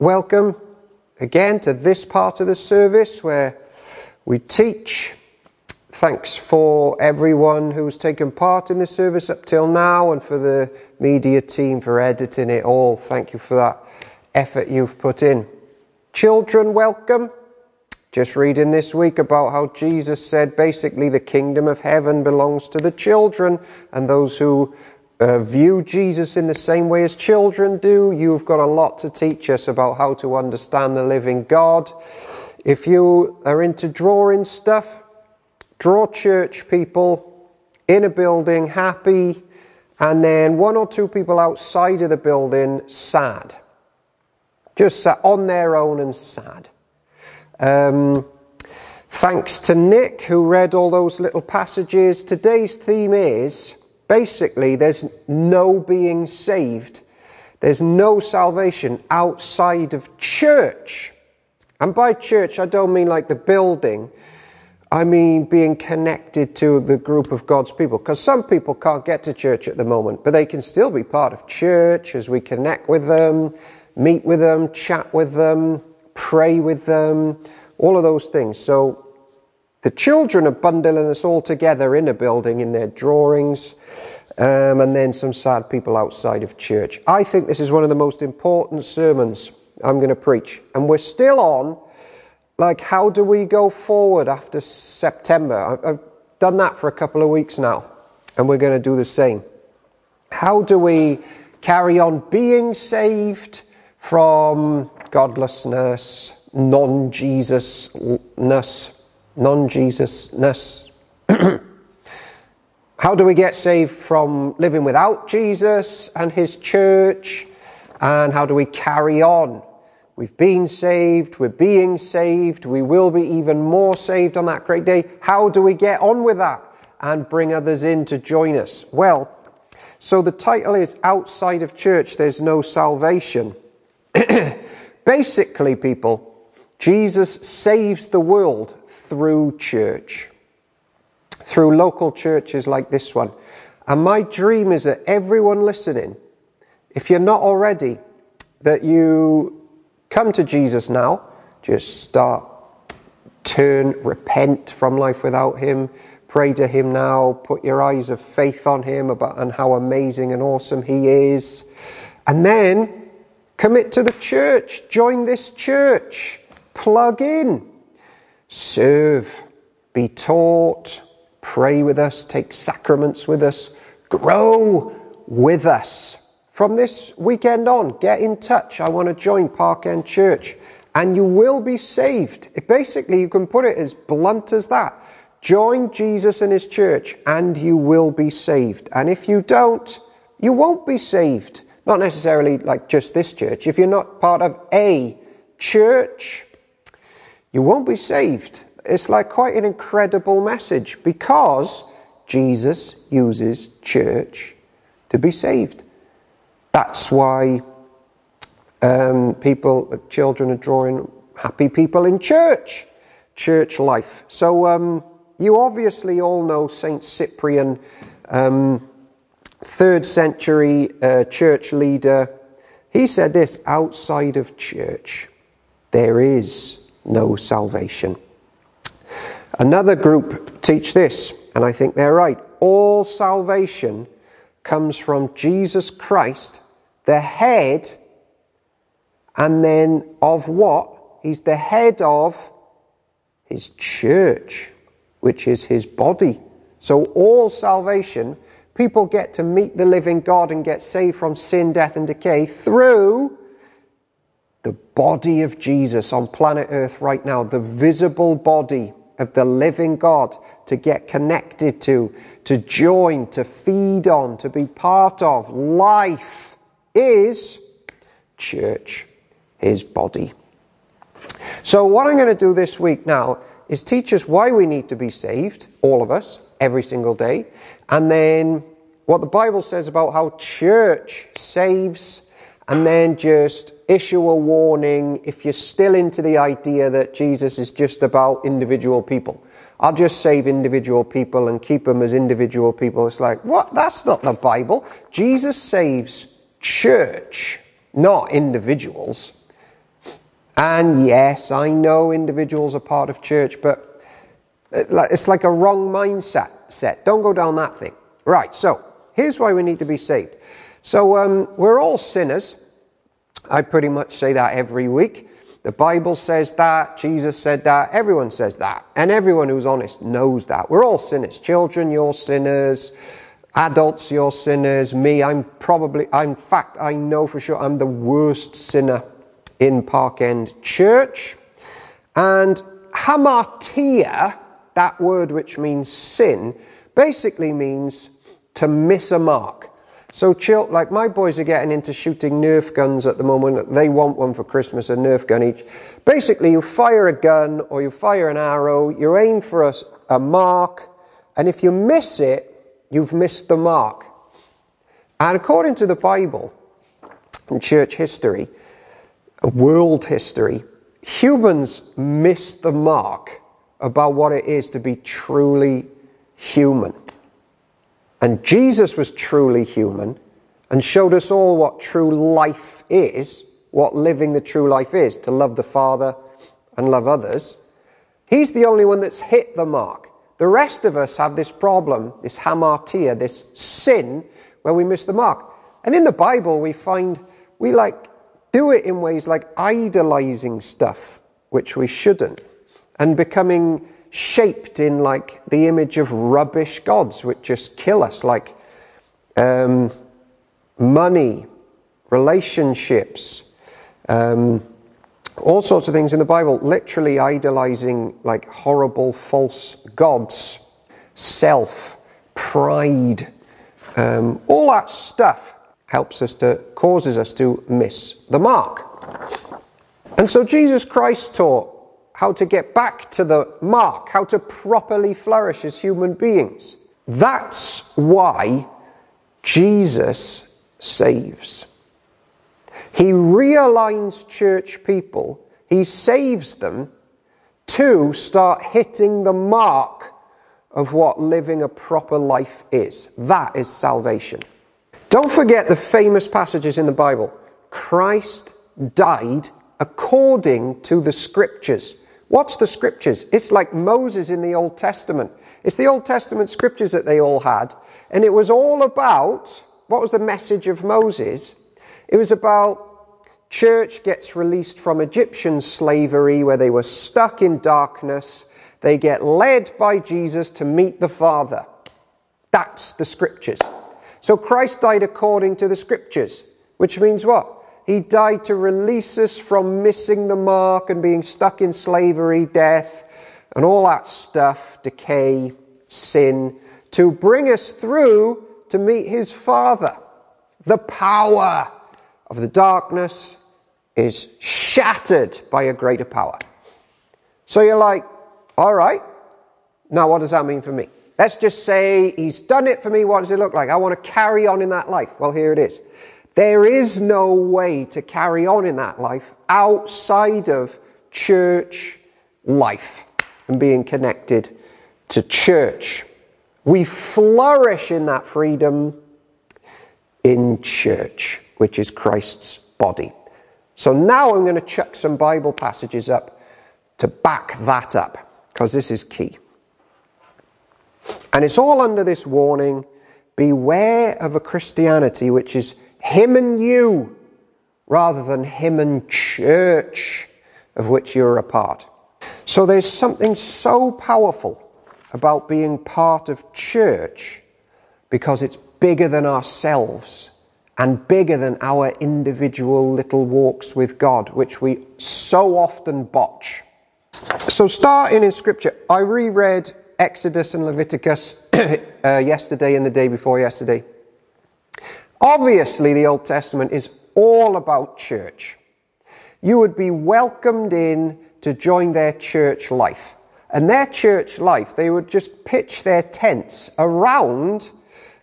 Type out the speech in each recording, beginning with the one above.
welcome again to this part of the service where we teach. Thanks for everyone who's taken part in the service up till now and for the media team for editing it all. Thank you for that effort you've put in. Children, welcome. Just reading this week about how Jesus said basically the kingdom of heaven belongs to the children and those who uh, view Jesus in the same way as children do. You've got a lot to teach us about how to understand the living God. If you are into drawing stuff, draw church people in a building happy, and then one or two people outside of the building sad. Just sat on their own and sad. Um, thanks to Nick, who read all those little passages. Today's theme is basically there's no being saved, there's no salvation outside of church. And by church, I don't mean like the building. I mean being connected to the group of God's people. Because some people can't get to church at the moment, but they can still be part of church as we connect with them, meet with them, chat with them, pray with them, all of those things. So the children are bundling us all together in a building in their drawings, um, and then some sad people outside of church. I think this is one of the most important sermons I'm going to preach. And we're still on, like, how do we go forward after September? I've done that for a couple of weeks now, and we're going to do the same. How do we carry on being saved from godlessness, non Jesusness, non Jesusness. How do we get saved from living without Jesus and his church? And how do we carry on? We've been saved, we're being saved, we will be even more saved on that great day. How do we get on with that and bring others in to join us? Well, so the title is Outside of Church, There's No Salvation. Basically, people, Jesus saves the world through church, through local churches like this one. And my dream is that everyone listening, if you're not already, that you come to Jesus now, just start, turn, repent from life without Him, pray to Him now, put your eyes of faith on Him about and how amazing and awesome He is. And then Commit to the church. Join this church. Plug in. Serve. Be taught. Pray with us. Take sacraments with us. Grow with us. From this weekend on, get in touch. I want to join Park End Church. And you will be saved. It basically, you can put it as blunt as that. Join Jesus and his church and you will be saved. And if you don't, you won't be saved. Not necessarily like just this church. If you're not part of a church, you won't be saved. It's like quite an incredible message because Jesus uses church to be saved. That's why um, people, children are drawing happy people in church, church life. So um, you obviously all know Saint Cyprian. Um, third century uh, church leader, he said this outside of church, there is no salvation. Another group teach this, and I think they're right. All salvation comes from Jesus Christ, the head, and then of what? He's the head of his church, which is his body. So all salvation People get to meet the living God and get saved from sin, death, and decay through the body of Jesus on planet Earth right now, the visible body of the living God to get connected to, to join, to feed on, to be part of. Life is church, his body. So, what I'm going to do this week now is teach us why we need to be saved, all of us, every single day, and then what the Bible says about how church saves, and then just issue a warning if you're still into the idea that Jesus is just about individual people. I'll just save individual people and keep them as individual people. It's like, what? That's not the Bible. Jesus saves church, not individuals. And yes, I know individuals are part of church, but uh, it's like a wrong mindset. Set. Don't go down that thing. Right, so here's why we need to be saved. So um, we're all sinners. I pretty much say that every week. The Bible says that, Jesus said that, everyone says that. And everyone who's honest knows that. We're all sinners. Children, you're sinners. Adults, you're sinners. Me, I'm probably, in fact, I know for sure I'm the worst sinner in Park End Church. And hamartia, that word which means sin, basically means to miss a mark. So, chill, like my boys are getting into shooting Nerf guns at the moment. They want one for Christmas, a Nerf gun each. Basically, you fire a gun or you fire an arrow, you aim for a, a mark, and if you miss it, you've missed the mark. And according to the Bible and church history, world history, humans miss the mark about what it is to be truly human. And Jesus was truly human and showed us all what true life is, what living the true life is, to love the Father and love others. He's the only one that's hit the mark. The rest of us have this problem, this hamartia, this sin, where we miss the mark. And in the Bible, we find we like do it in ways like idolizing stuff, which we shouldn't, and becoming shaped in like the image of rubbish gods which just kill us, like um, money, relationships, um, all sorts of things in the Bible, literally idolizing like horrible false gods, self, pride, um, all that stuff helps us to, causes us to miss the mark. And so Jesus Christ taught how to get back to the mark, how to properly flourish as human beings. That's why Jesus saves. He realigns church people, he saves them to start hitting the mark of what living a proper life is. That is salvation. Don't forget the famous passages in the Bible. Christ died according to the scriptures. What's the scriptures? It's like Moses in the Old Testament. It's the Old Testament scriptures that they all had. And it was all about what was the message of Moses? It was about church gets released from Egyptian slavery where they were stuck in darkness. They get led by Jesus to meet the Father. That's the scriptures. So Christ died according to the scriptures, which means what? He died to release us from missing the mark and being stuck in slavery, death, and all that stuff, decay, sin, to bring us through to meet his Father. The power of the darkness is shattered by a greater power. So you're like, all right, now what does that mean for me? Let's just say he's done it for me. What does it look like? I want to carry on in that life. Well, here it is. There is no way to carry on in that life outside of church life and being connected to church. We flourish in that freedom in church, which is Christ's body. So now I'm going to chuck some Bible passages up to back that up, because this is key. And it's all under this warning beware of a Christianity which is him and you, rather than him and church, of which you're a part. So there's something so powerful about being part of church because it's bigger than ourselves and bigger than our individual little walks with God, which we so often botch. So, starting in Scripture, I reread Exodus and Leviticus uh, yesterday and the day before yesterday. Obviously, the Old Testament is all about church. You would be welcomed in to join their church life. And their church life, they would just pitch their tents around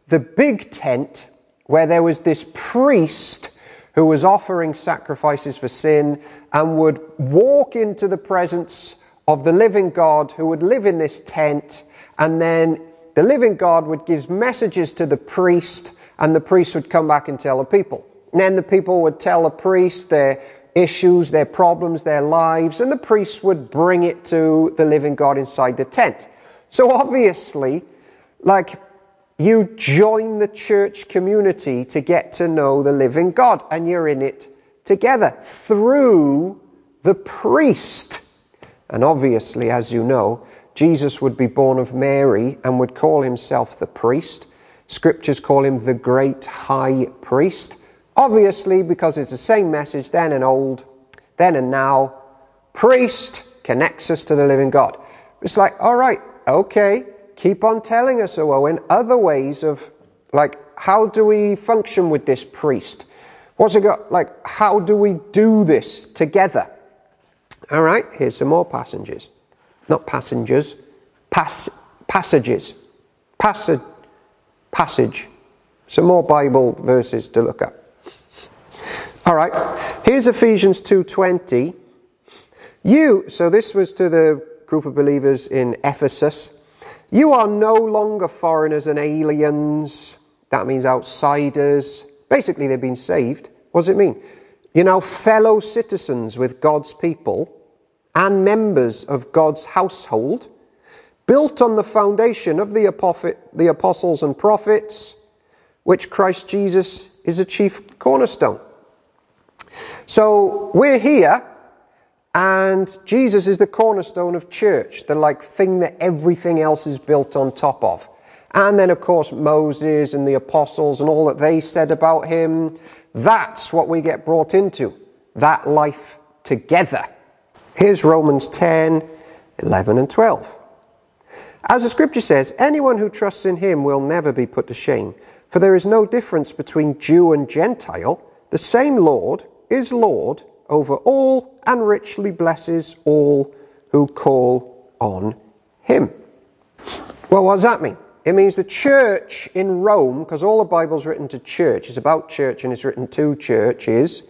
the big tent where there was this priest who was offering sacrifices for sin and would walk into the presence of the living God who would live in this tent. And then the living God would give messages to the priest and the priest would come back and tell the people. And then the people would tell the priest their issues, their problems, their lives, and the priest would bring it to the living God inside the tent. So obviously, like, you join the church community to get to know the living God, and you're in it together through the priest. And obviously, as you know, Jesus would be born of Mary and would call himself the priest. Scriptures call him the great high priest. Obviously, because it's the same message then and old, then and now. Priest connects us to the living God. It's like, all right, okay, keep on telling us, Owen, other ways of, like, how do we function with this priest? What's it got, like, how do we do this together? All right, here's some more passengers. Not passengers, pass, passages. Passage, passage. Some more Bible verses to look at. All right, here's Ephesians 2:20. You, so this was to the group of believers in Ephesus. You are no longer foreigners and aliens. That means outsiders. Basically, they've been saved. What does it mean? You're now fellow citizens with God's people and members of God's household, built on the foundation of the, apostles and prophets, which Christ Jesus is a chief cornerstone. So we're here, and Jesus is the cornerstone of church, the like thing that everything else is built on top of. And then, of course, Moses and the apostles and all that they said about him. That's what we get brought into, that life together. Here's Romans 10, 11, and 12. As the scripture says, anyone who trusts in him will never be put to shame, for there is no difference between Jew and Gentile. The same Lord is Lord over all and richly blesses all who call on him. Well, what does that mean? It means the church in Rome, because all the Bible's written to church, it's about church and it's written to churches.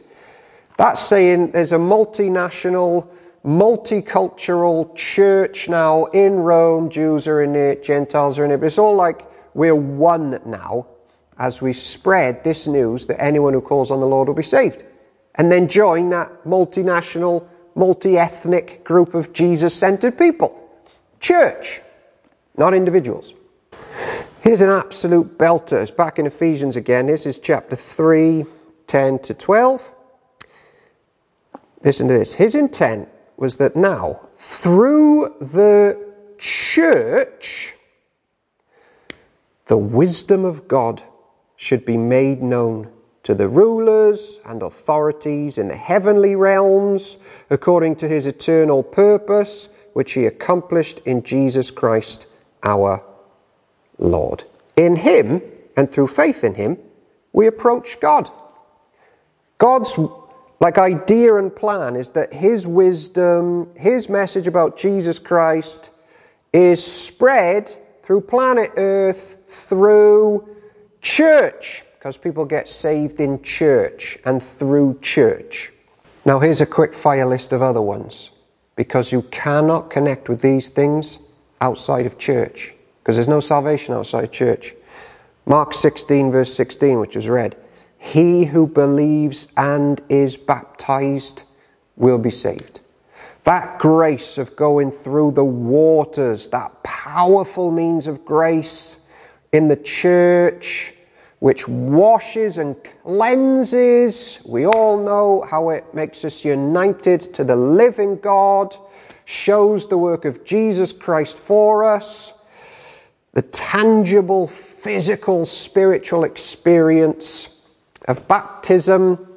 That's saying there's a multinational multicultural church now in Rome. Jews are in it, Gentiles are in it, but it's all like we're one now as we spread this news that anyone who calls on the Lord will be saved. And then join that multinational, multi ethnic group of Jesus centered people. Church, not individuals. Here's an absolute belter. It's back in Ephesians again. This is chapter 3, 10 to 12. Listen to this. His intent was that now, through the church, the wisdom of God should be made known to the rulers and authorities in the heavenly realms according to his eternal purpose, which he accomplished in Jesus Christ our Lord. In him and through faith in him, we approach God. God's like idea and plan is that his wisdom, his message about Jesus Christ is spread through planet Earth through church because people get saved in church and through church. Now, here's a quick fire list of other ones because you cannot connect with these things outside of church because there's no salvation outside church. Mark 16, verse 16, which was read. He who believes and is baptized will be saved. That grace of going through the waters, that powerful means of grace in the church, which washes and cleanses. We all know how it makes us united to the living God, shows the work of Jesus Christ for us, the tangible, physical, spiritual experience of baptism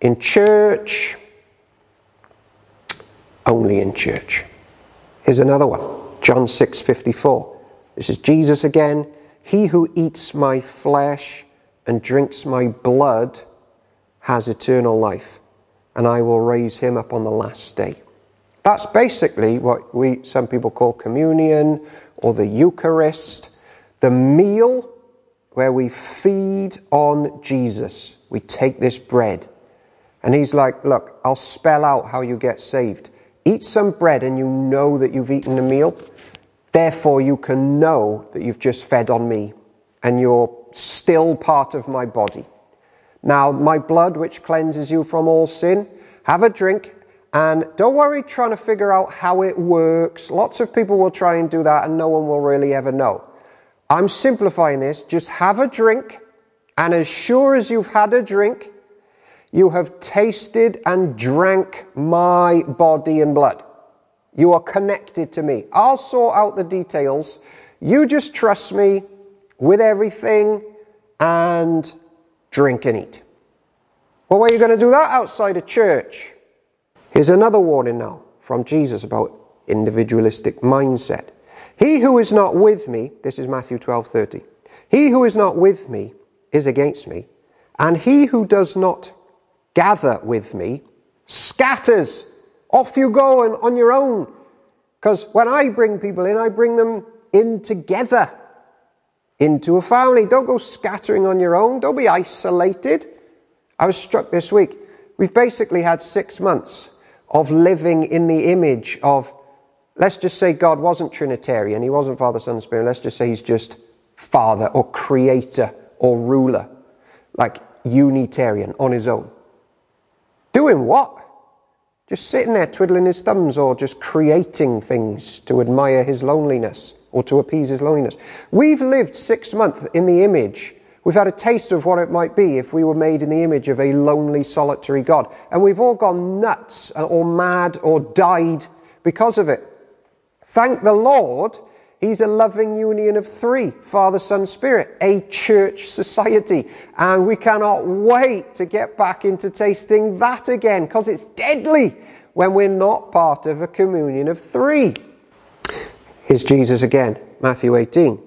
in church, only in church. Here's another one John 6 54. This is Jesus again. He who eats my flesh and drinks my blood has eternal life, and I will raise him up on the last day. That's basically what we some people call communion or the Eucharist, the meal where we feed on Jesus. We take this bread. And he's like, Look, I'll spell out how you get saved. Eat some bread and you know that you've eaten a meal. Therefore, you can know that you've just fed on me and you're still part of my body. Now, my blood, which cleanses you from all sin, have a drink. And don't worry trying to figure out how it works. Lots of people will try and do that, and no one will really ever know. I'm simplifying this. Just have a drink, and as sure as you've had a drink, you have tasted and drank my body and blood. You are connected to me. I'll sort out the details. You just trust me with everything and drink and eat. Well, where are you going to do that outside of church? Here's another warning now from Jesus about individualistic mindset. He who is not with me, this is Matthew 12 30. He who is not with me is against me, and he who does not gather with me scatters. Off you go and on your own. Because when I bring people in, I bring them in together into a family. Don't go scattering on your own. Don't be isolated. I was struck this week. We've basically had six months of living in the image of, let's just say God wasn't Trinitarian. He wasn't Father, Son, and Spirit. Let's just say He's just Father or Creator or Ruler, like Unitarian on His own. Doing what? Just sitting there twiddling his thumbs or just creating things to admire his loneliness or to appease his loneliness. We've lived six months in the image. We've had a taste of what it might be if we were made in the image of a lonely, solitary God. And we've all gone nuts or mad or died because of it. Thank the Lord, He's a loving union of three Father, Son, Spirit, a church society. And we cannot wait to get back into tasting that again because it's deadly when we're not part of a communion of three. Here's Jesus again, Matthew 18.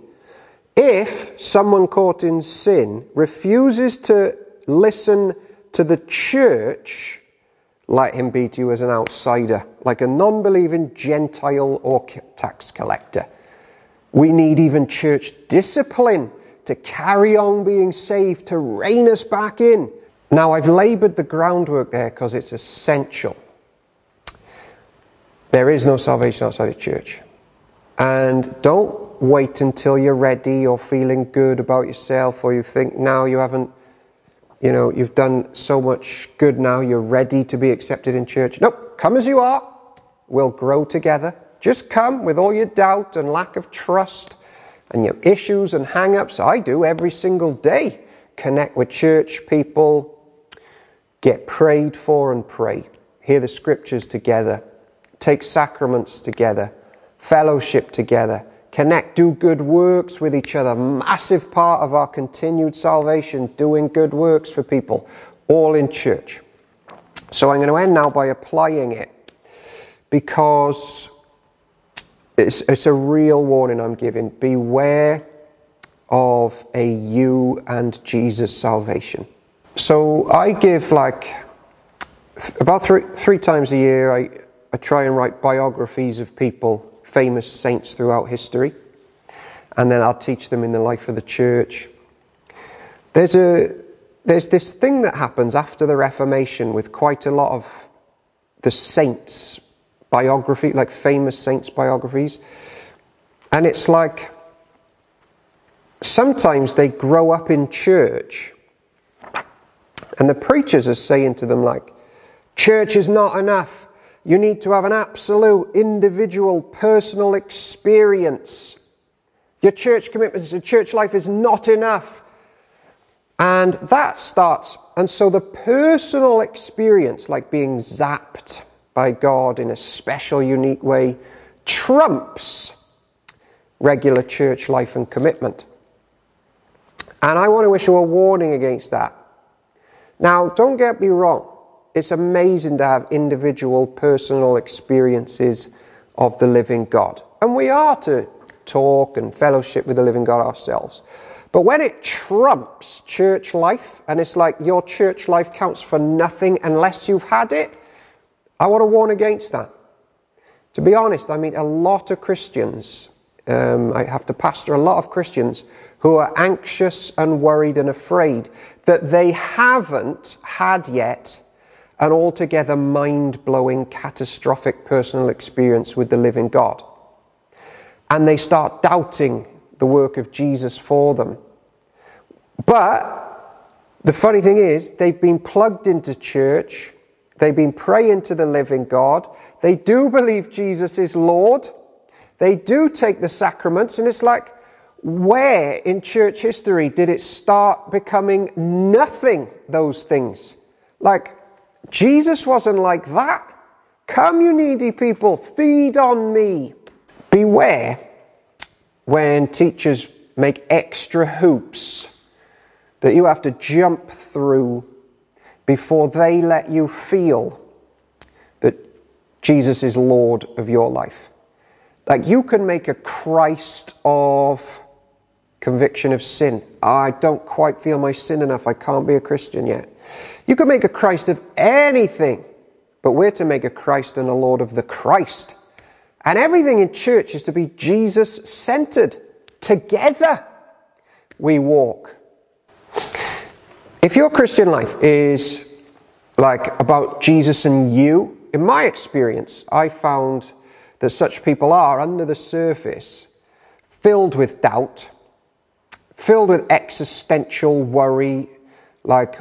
If someone caught in sin refuses to listen to the church, let him be to you as an outsider, like a non believing Gentile or tax collector. We need even church discipline to carry on being saved, to rein us back in. Now, I've labored the groundwork there because it's essential. There is no salvation outside of church. And don't wait until you're ready or feeling good about yourself or you think now you haven't, you know, you've done so much good now, you're ready to be accepted in church. Nope, come as you are. We'll grow together. Just come with all your doubt and lack of trust and your issues and hang ups. I do every single day. Connect with church people, get prayed for and pray. Hear the scriptures together, take sacraments together fellowship together, connect, do good works with each other. Massive part of our continued salvation, doing good works for people, all in church. So I'm going to end now by applying it because it's, it's a real warning I'm giving. Beware of a you and Jesus salvation. So I give like about three, three times a year, I, I try and write biographies of people famous saints throughout history, and then I'll teach them in the life of the church. There's, a, there's this thing that happens after the Reformation with quite a lot of the saints' biography, like famous saints' biographies. And it's like sometimes they grow up in church, and the preachers are saying to them, like, church is not enough. You need to have an absolute individual personal experience. Your church commitment to church life is not enough. And that starts, and so the personal experience, like being zapped by God in a special, unique way, trumps regular church life and commitment. And I want to issue a warning against that. Now, don't get me wrong it's amazing to have individual personal experiences of the living God. And we are to talk and fellowship with the living God ourselves. But when it trumps church life, and it's like your church life counts for nothing unless you've had it, I want to warn against that. To be honest, I mean, a lot of Christians, um, I have to pastor a lot of Christians who are anxious and worried and afraid that they haven't had yet an altogether mind blowing, catastrophic personal experience with the living God. And they start doubting the work of Jesus for them. But The funny thing is, they've been plugged into church, they've been praying to the living God, they do believe Jesus is Lord, they do take the sacraments, and it's like, where in church history did it start becoming nothing, those things? Like, Jesus wasn't like that. Come, you needy people, feed on me. Beware when teachers make extra hoops that you have to jump through before they let you feel that Jesus is Lord of your life. Like you can make a Christ of conviction of sin. I don't quite feel my sin enough. I can't be a Christian yet. You can make a Christ of anything, but we're to make a Christ and a Lord of the Christ. And everything in church is to be Jesus centered. Together we walk. If your Christian life is like about Jesus and you, in my experience, I found that such people are under the surface filled with doubt, filled with existential worry, like,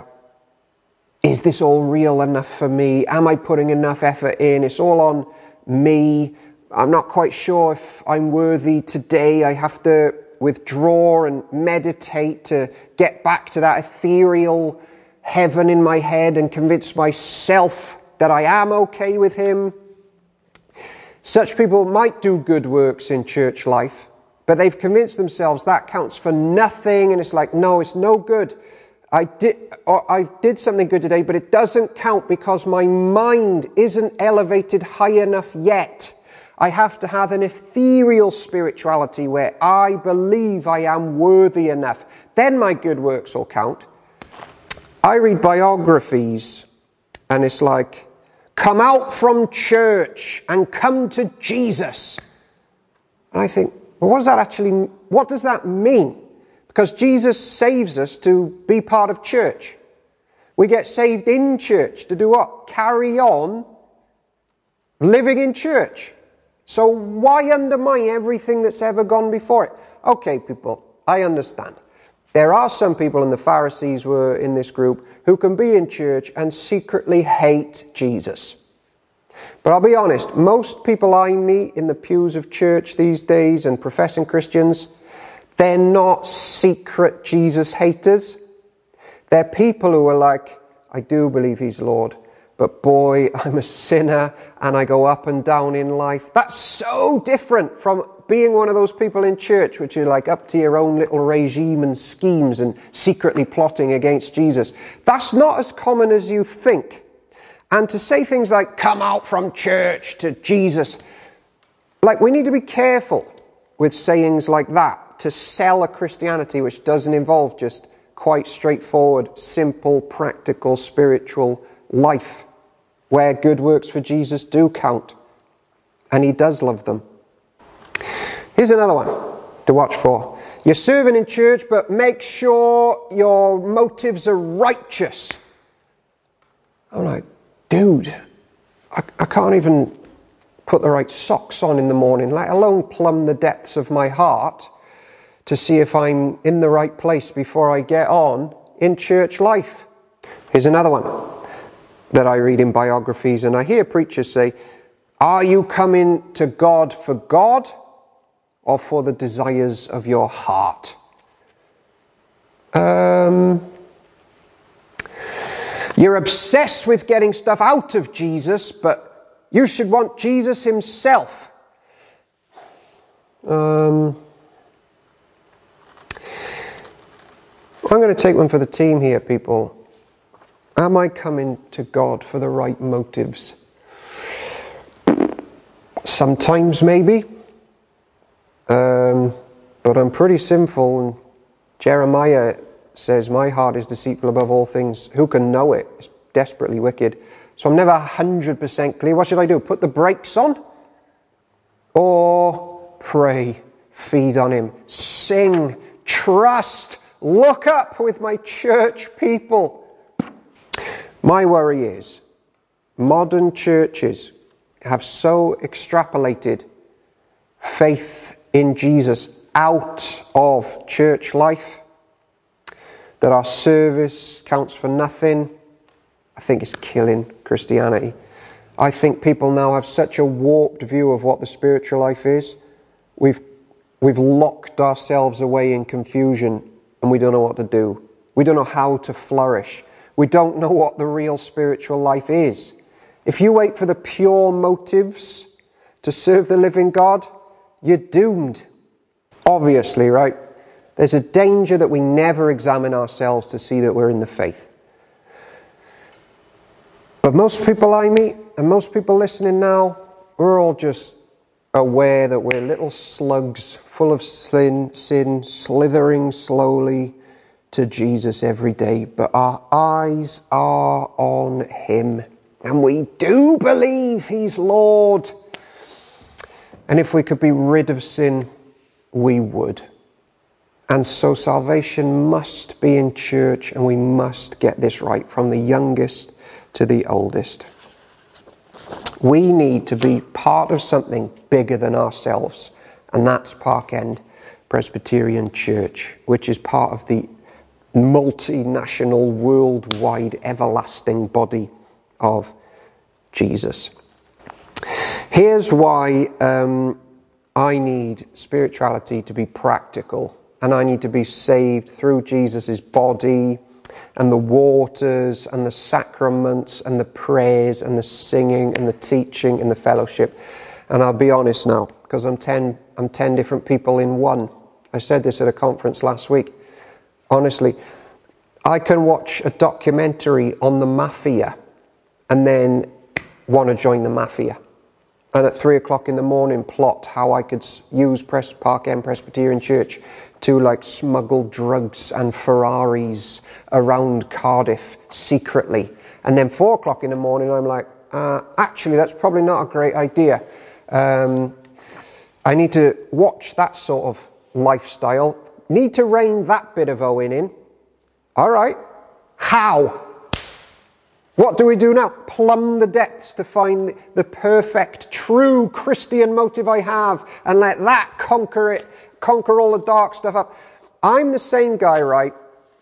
is this all real enough for me? Am I putting enough effort in? It's all on me. I'm not quite sure if I'm worthy today. I have to withdraw and meditate to get back to that ethereal heaven in my head and convince myself that I am okay with Him. Such people might do good works in church life, but they've convinced themselves that counts for nothing, and it's like, no, it's no good. I did, I did something good today, but it doesn't count because my mind isn't elevated high enough yet. I have to have an ethereal spirituality where I believe I am worthy enough. Then my good works will count. I read biographies and it's like, come out from church and come to Jesus. And I think, well, what does that actually, what does that mean? Because Jesus saves us to be part of church. We get saved in church to do what? Carry on living in church. So why undermine everything that's ever gone before it? Okay, people, I understand. There are some people, and the Pharisees were in this group, who can be in church and secretly hate Jesus. But I'll be honest, most people I meet in the pews of church these days and professing Christians, they're not secret Jesus haters. They're people who are like, I do believe he's Lord, but boy, I'm a sinner and I go up and down in life. That's so different from being one of those people in church which are like up to your own little regime and schemes and secretly plotting against Jesus. That's not as common as you think. And to say things like, come out from church to Jesus, like we need to be careful with sayings like that to sell a Christianity which doesn't involve just quite straightforward, simple, practical, spiritual life where good works for Jesus do count. And he does love them. Here's another one to watch for. You're serving in church, but make sure your motives are righteous. I'm like, dude, I, I can't even put the right socks on in the morning, let alone plumb the depths of my heart to see if I'm in the right place before I get on in church life. Here's another one that I read in biographies, and I hear preachers say, Are you coming to God for God or for the desires of your heart? Um, you're obsessed with getting stuff out of Jesus, but you should want Jesus himself. Um, I'm going to take one for the team here, people. Am I coming to God for the right motives? Sometimes, maybe. Um, but I'm pretty sinful, and Jeremiah says, My heart is deceitful above all things. Who can know it? It's desperately wicked. So I'm never 100% clear. What should I do? Put the brakes on? Or pray, feed on Him, sing, trust, look up with my church people. My worry is modern churches have so extrapolated faith in Jesus out of church life that our service counts for nothing, I think it's killing Christianity. I think people now have such a warped view of what the spiritual life is. We've, we've locked ourselves away in confusion and we don't know what to do. We don't know how to flourish. We don't know what the real spiritual life is. If you wait for the pure motives to serve the living God, you're doomed. Obviously, right? There's a danger that we never examine ourselves to see that we're in the faith. But most people I meet and most people listening now, we're all just aware that we're little slugs full of sin, sin slithering slowly to Jesus every day. But our eyes are on Him. And we do believe He's Lord. And if we could be rid of sin, we would. And so salvation must be in church, and we must get this right from the youngest to the oldest. We need to be part of something bigger than ourselves, and that's Park End Presbyterian Church, which is part of the multinational, worldwide, everlasting body of Jesus. Here's why um, I need spirituality to be practical and I need to be saved through Jesus' body and the waters and the sacraments and the prayers and the singing and the teaching and the fellowship. And I'll be honest now, because I'm 10, I'm 10 different people in one. I said this at a conference last week. Honestly, I can watch a documentary on the mafia and then want to join the mafia and at three o'clock in the morning plot how I could use Pres- Park End Presbyterian Church to like smuggle drugs and Ferraris around Cardiff secretly. And then four o'clock in the morning, I'm like, uh, actually, that's probably not a great idea. Um, I need to watch that sort of lifestyle. Need to rein that bit of Owen in. All right. How? What do we do now? Plumb the depths to find the perfect, true Christian motive I have and let that conquer it, conquer all the dark stuff up. I'm the same guy, right,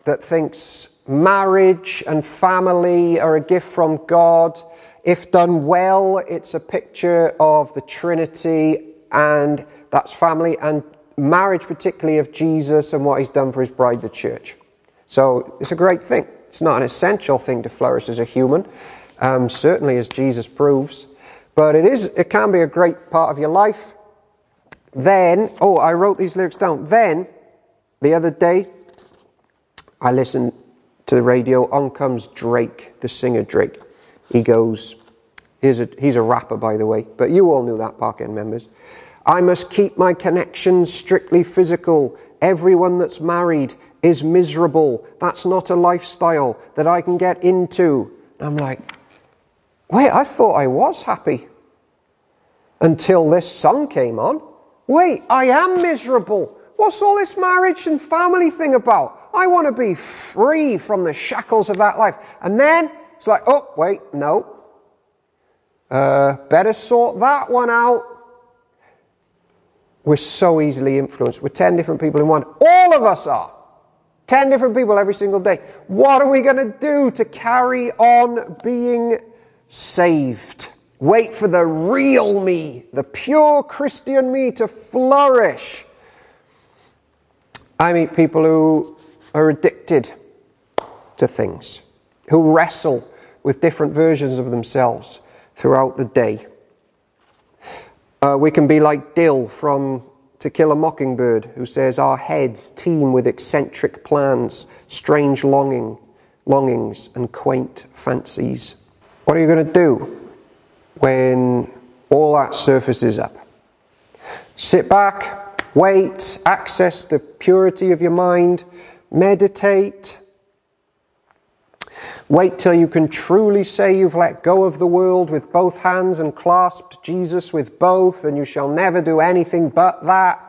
that thinks marriage and family are a gift from God. If done well, it's a picture of the Trinity and that's family and marriage, particularly of Jesus and what he's done for his bride, the church. So it's a great thing. It's not an essential thing to flourish as a human, um, certainly as Jesus proves, but it is. It can be a great part of your life. Then, oh, I wrote these lyrics down. Then, the other day, I listened to the radio. On comes Drake, the singer Drake. He goes, he's a, he's a rapper, by the way, but you all knew that, Park End members. I must keep my connections strictly physical. Everyone that's married is miserable. That's not a lifestyle that I can get into. And I'm like, wait, I thought I was happy until this song came on. Wait, I am miserable. What's all this marriage and family thing about? I want to be free from the shackles of that life. And then it's like, oh, wait, no. Uh, better sort that one out. We're so easily influenced. We're 10 different people in one. All of us are. 10 different people every single day. What are we going to do to carry on being saved? Wait for the real me, the pure Christian me to flourish. I meet people who are addicted to things, who wrestle with different versions of themselves throughout the day. Uh, we can be like Dill from to Kill a Mockingbird, who says, Our heads teem with eccentric plans, strange longing, longings, and quaint fancies. What are you going to do when all that surfaces up? Sit back, wait, access the purity of your mind, meditate. Wait till you can truly say you've let go of the world with both hands and clasped Jesus with both, and you shall never do anything but that.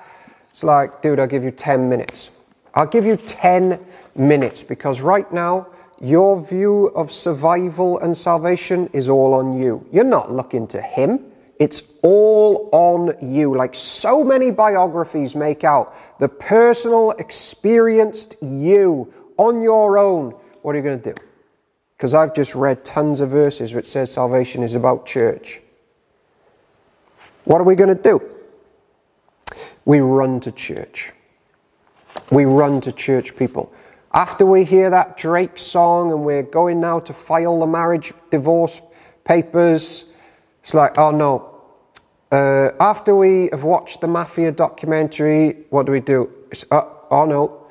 It's like, dude, I'll give you 10 minutes. I'll give you 10 minutes because right now, your view of survival and salvation is all on you. You're not looking to Him. It's all on you. Like so many biographies make out, the personal, experienced you on your own, what are you going to do? Because I've just read tons of verses which says salvation is about church. What are we going to do? We run to church. We run to church people. After we hear that Drake song and we're going now to file the marriage divorce papers, it's like, oh no. Uh, after we have watched the Mafia documentary, what do we do? It's, uh, oh no.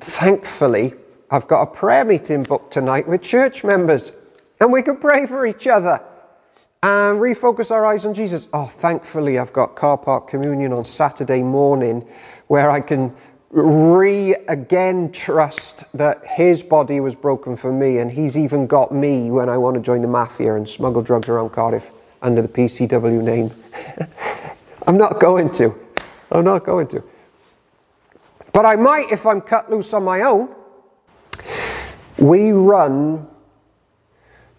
Thankfully, I've got a prayer meeting booked tonight with church members and we can pray for each other and refocus our eyes on Jesus. Oh, thankfully, I've got car park communion on Saturday morning where I can re again trust that his body was broken for me and he's even got me when I want to join the mafia and smuggle drugs around Cardiff under the PCW name. I'm not going to. I'm not going to. But I might if I'm cut loose on my own. We run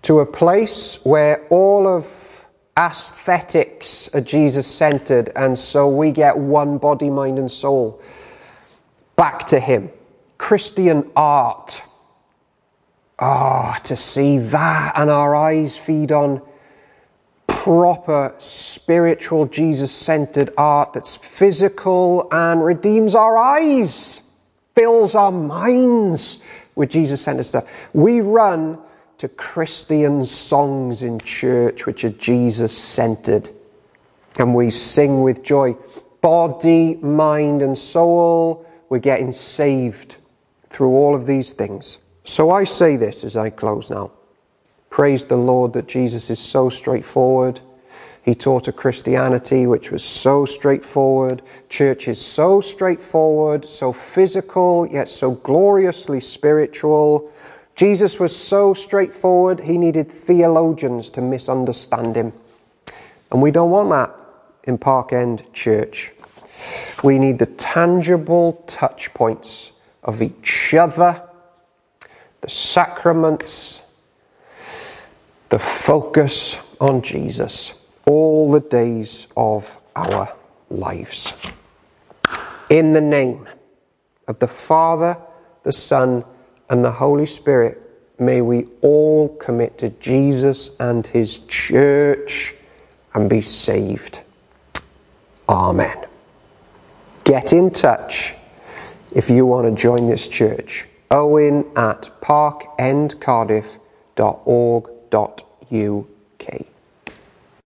to a place where all of aesthetics are Jesus centered, and so we get one body, mind, and soul back to Him. Christian art. Ah, oh, to see that and our eyes feed on proper spiritual Jesus centered art that's physical and redeems our eyes, fills our minds with Jesus centered stuff. We run to Christian songs in church which are Jesus centered and we sing with joy. Body, mind, and soul we're getting saved through all of these things. So I say this as I close now. Praise the Lord that Jesus is so straightforward. He taught a Christianity which was so straightforward. churches so straightforward, so physical, yet so gloriously spiritual. Jesus was so straightforward, he needed theologians to misunderstand him. And we don't want that in Park End Church. We need the tangible touch points of each other, the sacraments, the focus on Jesus all the days of our lives. In the name of the Father, the Son, and the Holy Spirit, may we all commit to Jesus and his church and be saved. Amen get in touch if you want to join this church. Owen at parkendcardiff.org.uk